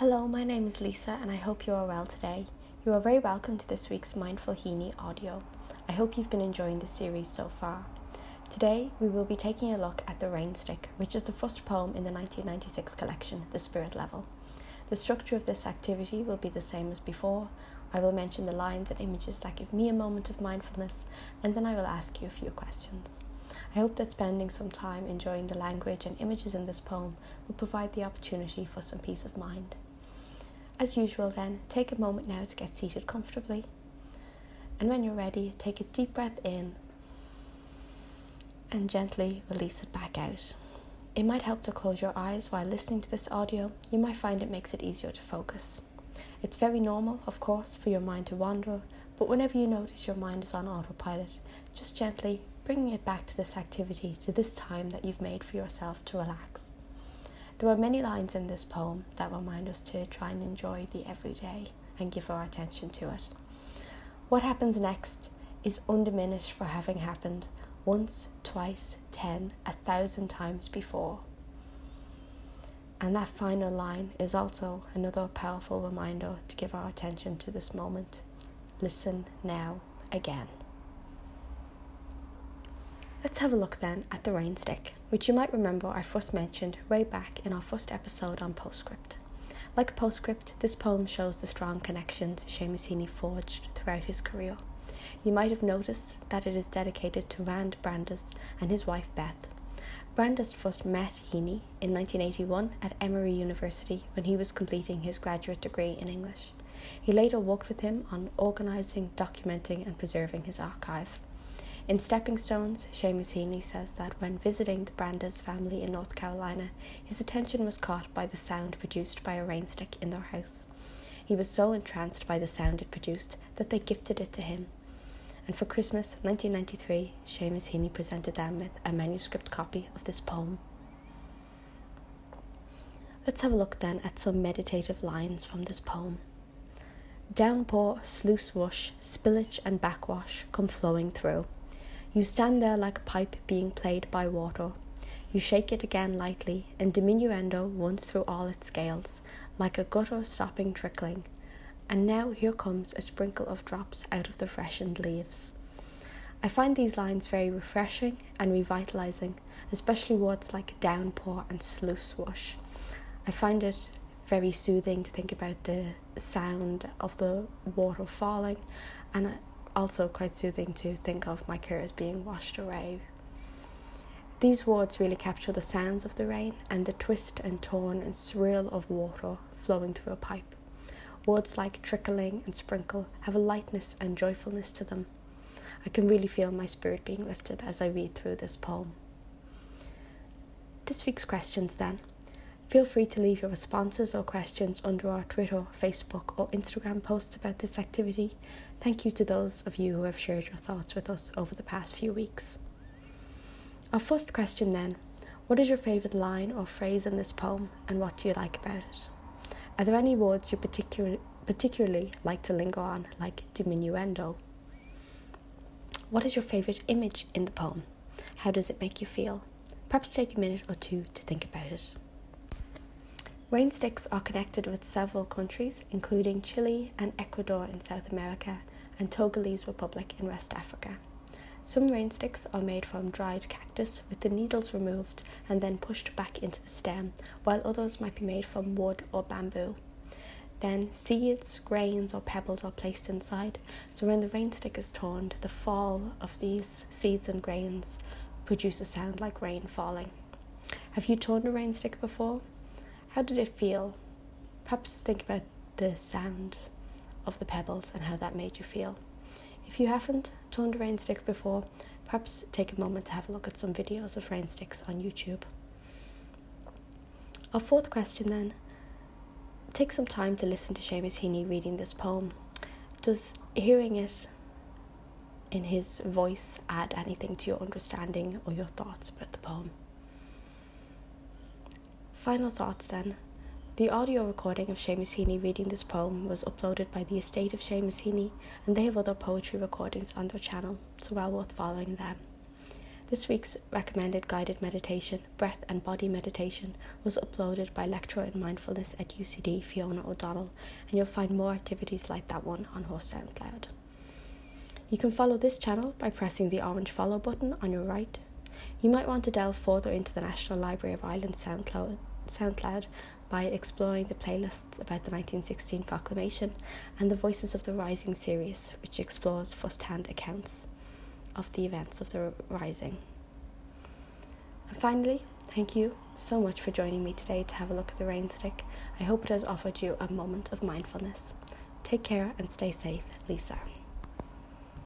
Hello, my name is Lisa, and I hope you are well today. You are very welcome to this week's Mindful Heaney audio. I hope you've been enjoying the series so far. Today, we will be taking a look at The Rainstick, which is the first poem in the 1996 collection, The Spirit Level. The structure of this activity will be the same as before. I will mention the lines and images that give me a moment of mindfulness, and then I will ask you a few questions. I hope that spending some time enjoying the language and images in this poem will provide the opportunity for some peace of mind. As usual, then, take a moment now to get seated comfortably. And when you're ready, take a deep breath in and gently release it back out. It might help to close your eyes while listening to this audio. You might find it makes it easier to focus. It's very normal, of course, for your mind to wander, but whenever you notice your mind is on autopilot, just gently bringing it back to this activity, to this time that you've made for yourself to relax. There are many lines in this poem that remind us to try and enjoy the everyday and give our attention to it. What happens next is undiminished for having happened once, twice, ten, a thousand times before. And that final line is also another powerful reminder to give our attention to this moment. Listen now again. Let's have a look then at the rain stick, which you might remember I first mentioned way back in our first episode on Postscript. Like Postscript, this poem shows the strong connections Seamus Heaney forged throughout his career. You might have noticed that it is dedicated to Rand Brandes and his wife Beth. Brandes first met Heaney in 1981 at Emory University when he was completing his graduate degree in English. He later worked with him on organising, documenting, and preserving his archive. In Stepping Stones, Seamus Heaney says that when visiting the Brandes family in North Carolina, his attention was caught by the sound produced by a rainstick in their house. He was so entranced by the sound it produced that they gifted it to him and for Christmas 1993, Seamus Heaney presented them with a manuscript copy of this poem. Let's have a look then at some meditative lines from this poem. Downpour, sluice rush, spillage, and backwash come flowing through. You stand there like a pipe being played by water. You shake it again lightly, and diminuendo runs through all its scales, like a gutter stopping trickling, and now here comes a sprinkle of drops out of the freshened leaves. I find these lines very refreshing and revitalizing, especially words like downpour and sluice wash. I find it very soothing to think about the sound of the water falling, and also quite soothing to think of my cares being washed away. These words really capture the sounds of the rain and the twist and turn and swirl of water flowing through a pipe. Words like trickling and sprinkle have a lightness and joyfulness to them. I can really feel my spirit being lifted as I read through this poem. This week's questions then. Feel free to leave your responses or questions under our Twitter, Facebook, or Instagram posts about this activity. Thank you to those of you who have shared your thoughts with us over the past few weeks. Our first question then What is your favourite line or phrase in this poem, and what do you like about it? Are there any words you particular, particularly like to linger on, like diminuendo? What is your favourite image in the poem? How does it make you feel? Perhaps take a minute or two to think about it. Rainsticks are connected with several countries, including Chile and Ecuador in South America and Togolese Republic in West Africa. Some rainsticks are made from dried cactus with the needles removed and then pushed back into the stem, while others might be made from wood or bamboo. Then seeds, grains, or pebbles are placed inside, so when the rainstick is torn, the fall of these seeds and grains produce a sound like rain falling. Have you torn a rainstick before? How did it feel? Perhaps think about the sound of the pebbles and how that made you feel. If you haven't turned a rain stick before, perhaps take a moment to have a look at some videos of rain sticks on YouTube. Our fourth question then take some time to listen to Seamus Heaney reading this poem. Does hearing it in his voice add anything to your understanding or your thoughts about the poem? Final thoughts then. The audio recording of Seamus Heaney reading this poem was uploaded by the estate of Seamus Heaney, and they have other poetry recordings on their channel, so well worth following them. This week's recommended guided meditation, breath and body meditation, was uploaded by lecturer in mindfulness at UCD Fiona O'Donnell, and you'll find more activities like that one on her SoundCloud. You can follow this channel by pressing the orange follow button on your right. You might want to delve further into the National Library of Ireland SoundCloud, SoundCloud by exploring the playlists about the 1916 proclamation and the Voices of the Rising series, which explores first hand accounts of the events of the Rising. And finally, thank you so much for joining me today to have a look at the rain stick. I hope it has offered you a moment of mindfulness. Take care and stay safe, Lisa.